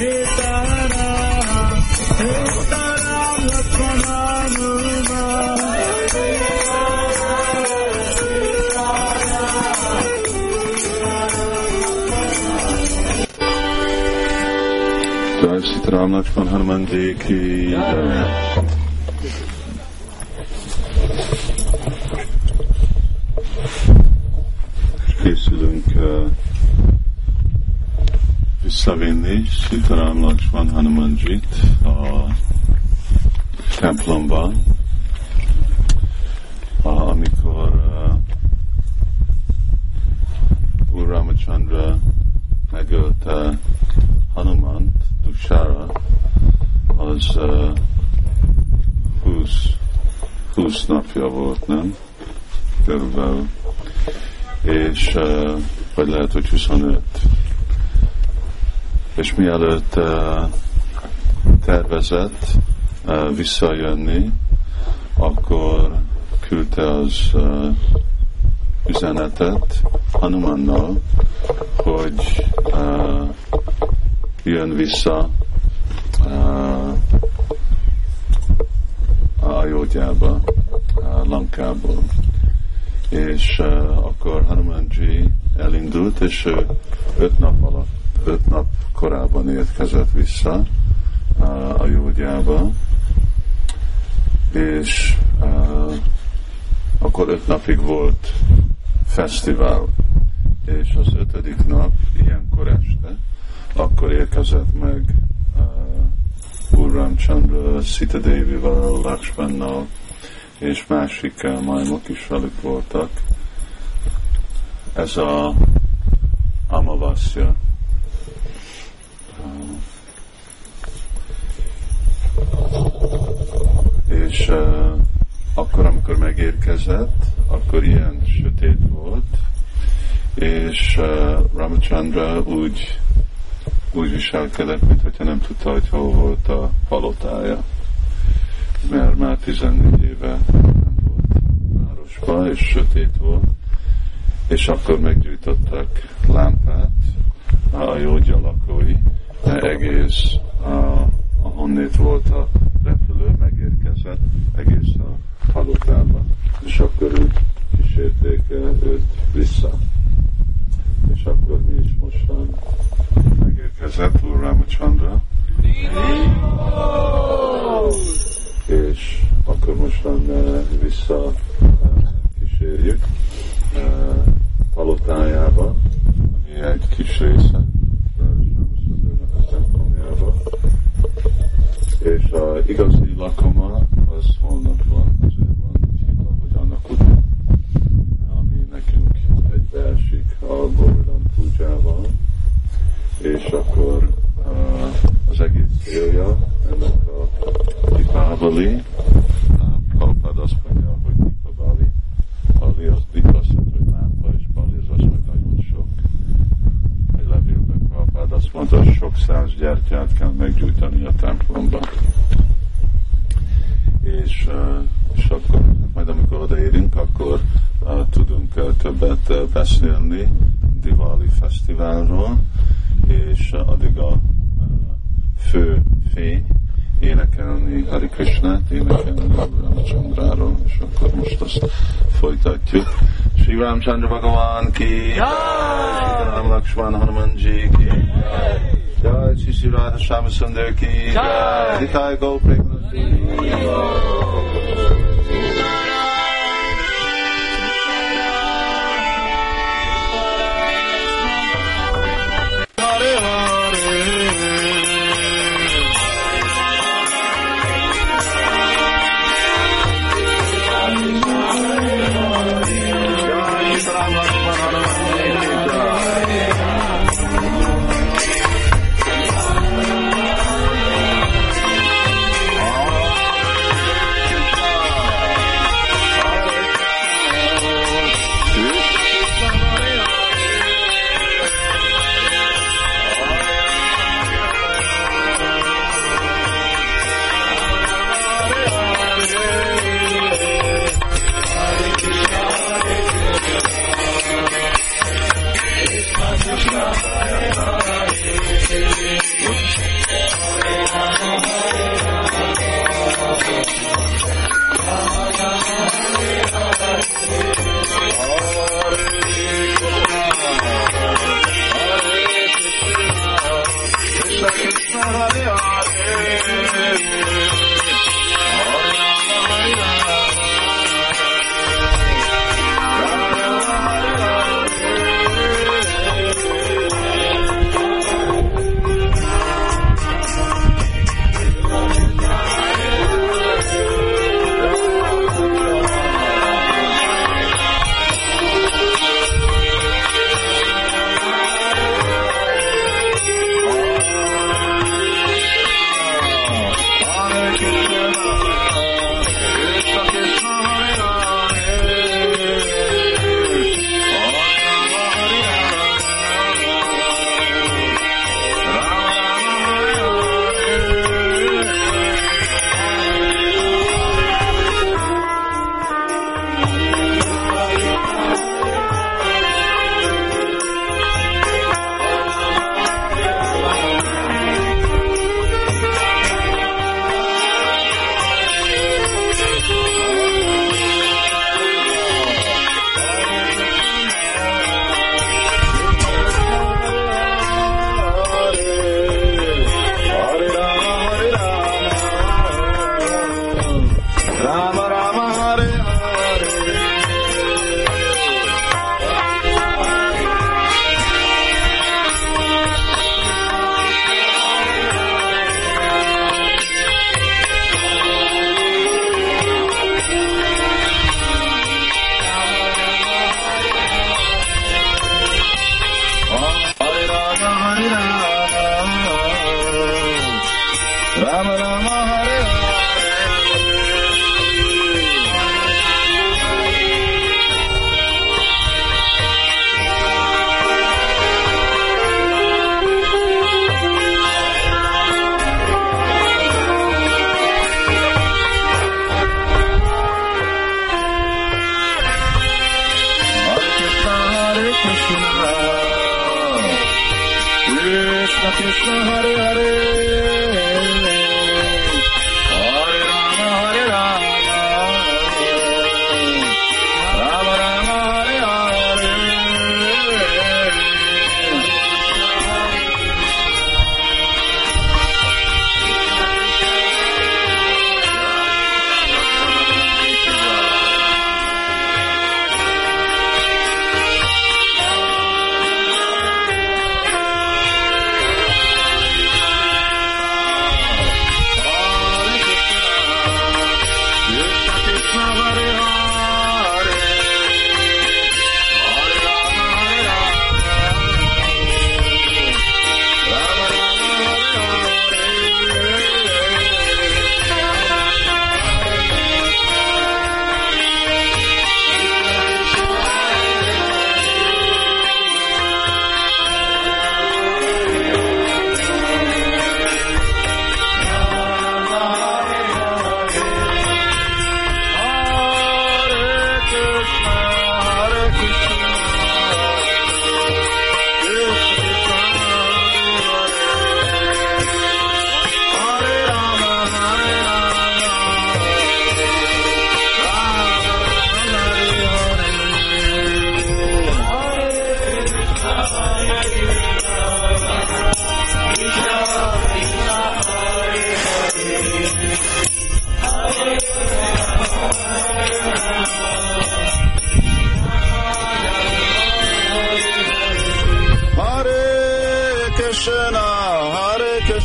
हे तारा हे तारा लक्ष्मणा जय सीताराम लक्ष्मण हनुमान जी की visszavinni Sitaram Lakshman Hanumanjit a templomba, a, amikor uh, Úr Ramachandra megölte Hanumant, Dushara, az uh, 20, 20 napja volt, nem? Körülbelül. És, uh, vagy lehet, hogy 25. És mielőtt uh, tervezett visszajönni, akkor küldte az uh, üzenetet Hanumannal, hogy uh, jön vissza a Jógyába, uh, Lankából. És akkor Hanumanji elindult, és ő öt nap alatt, öt nap korábban érkezett vissza a Jógyába, és akkor öt napig volt fesztivál, és az ötödik nap, ilyenkor este, akkor érkezett meg Úr Ramchandra, Sita Devi-val, Lakshmannal, és másik majmok is velük voltak. Ez a Amavasya. És akkor, amikor megérkezett, akkor ilyen sötét volt, és Ramachandra úgy, úgy viselkedett, mintha nem tudta, hogy hol volt a palotája, mert már 14 éve nem volt városba, és sötét volt, és akkor meggyújtottak lámpát a jógya lakói, egész a, a honnét volt a repülő, megérkezett egész a palotába, és akkor úgy kísérték őt vissza. És akkor mi is mostan megérkezett Úr Ramachandra. És akkor mostan vissza kísérjük palotájába, ami egy kis része. És a igazi lakoma az holnap van, azért van hívva, hogy annak után, ami nekünk egybeesik a Govardhan Pujával, és akkor az egész célja ennek a Dipavali, Prabhupád azt mondja, hogy Dipavali, Bali az Dip azt mondja, hogy lámpa, és Bali az azt mondja, hogy sok. Egy levélben Prabhupád azt mondta, hogy sok száz gyertyát kell meggyújtani a templomban és, és akkor majd amikor odaérünk, akkor uh, tudunk uh, többet uh, beszélni Diwali Fesztiválról, és addig a uh, fő fény énekelni Hari Krishnát, énekelni Ramachandráról, és akkor most azt folytatjuk. Sri Ramchandra Bhagavan ki, Ram Lakshman Hanumanji ki, Jai! Sri Sri Radha Shama Sundar ki, Jai! Nitai Go Krishna हरे Hare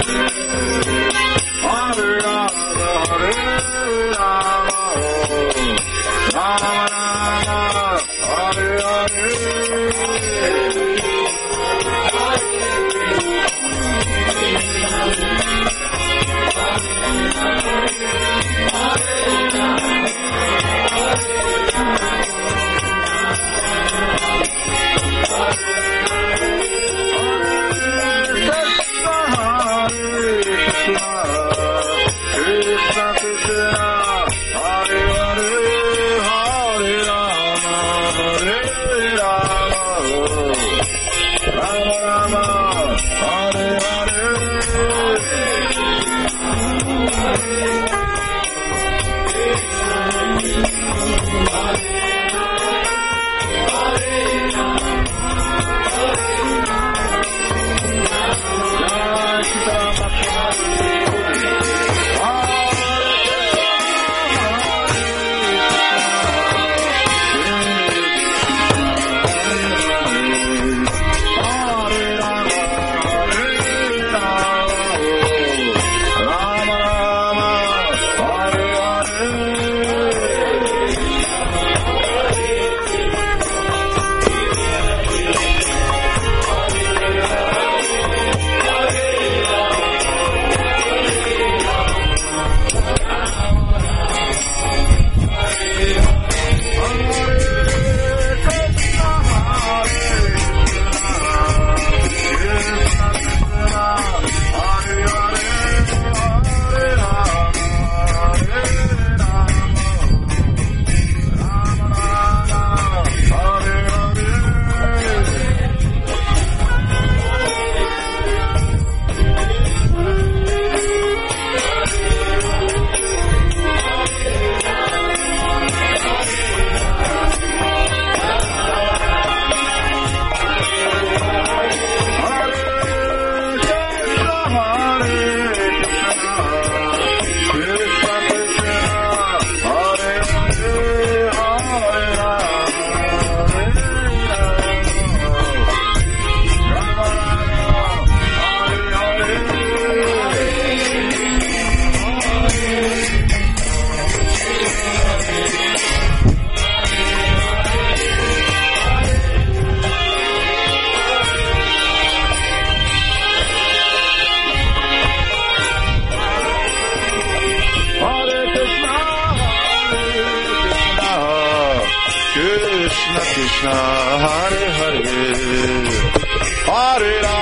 Thank you. Hare Hare, Hare Rama,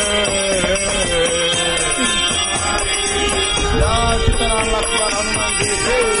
Hanumanji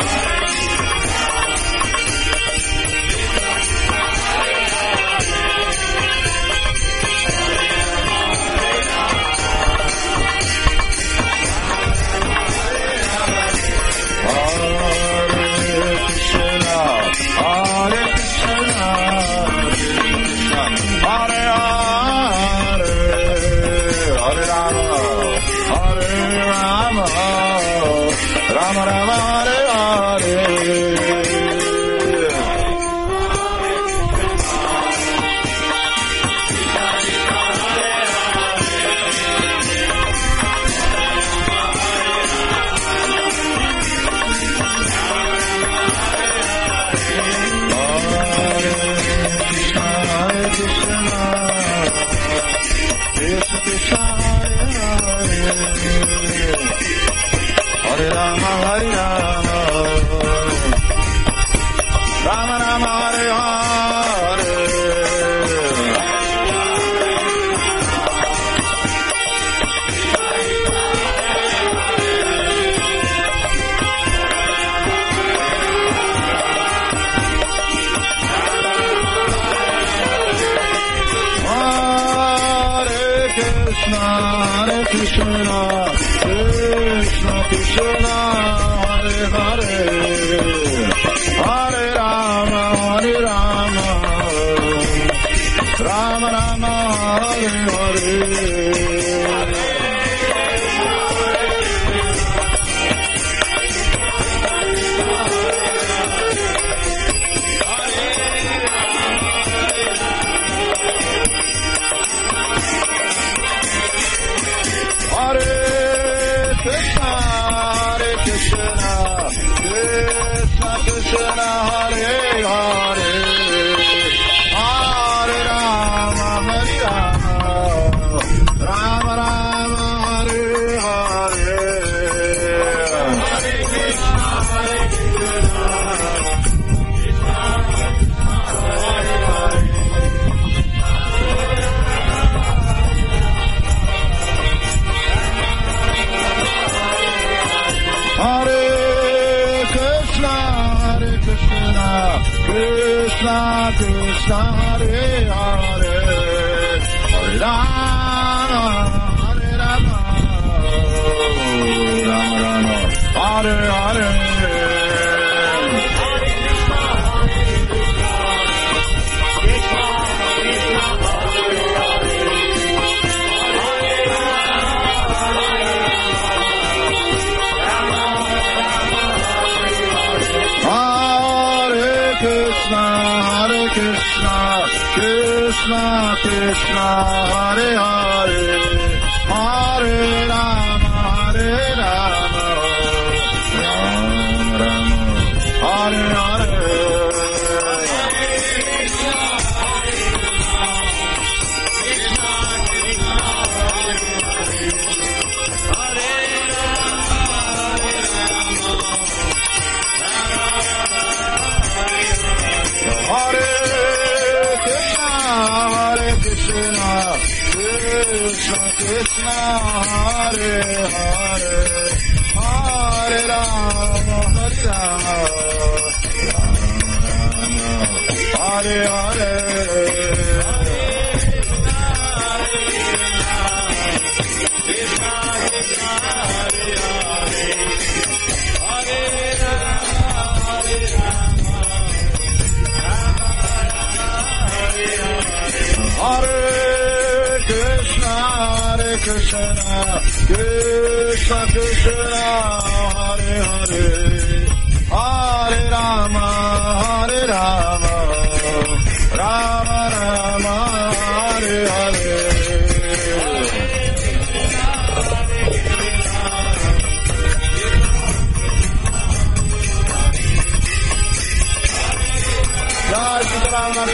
Hare Rama Hare Rama. pasaré Krishna Hare Hare, Hare Rama, Hare Rama, Hare Hare.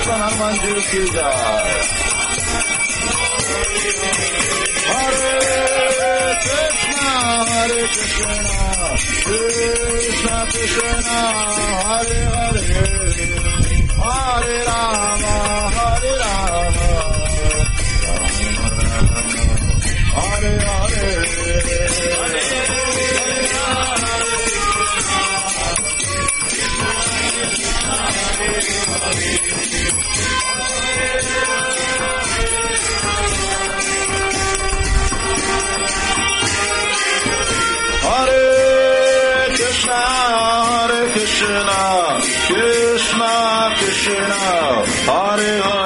番7番19台。ハレークシナ、ハレークシナ、クリシナクシナ、ハレハレ、ハレラーマ Hare Hare,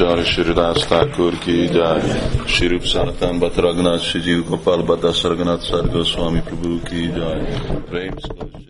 आचार्य श्रीदास ठाकुर की जय श्री रूप सनातन बत रघुनाथ श्री जीव गोपाल बता सरगनाथ सर गोस्वामी प्रभु की जय प्रेम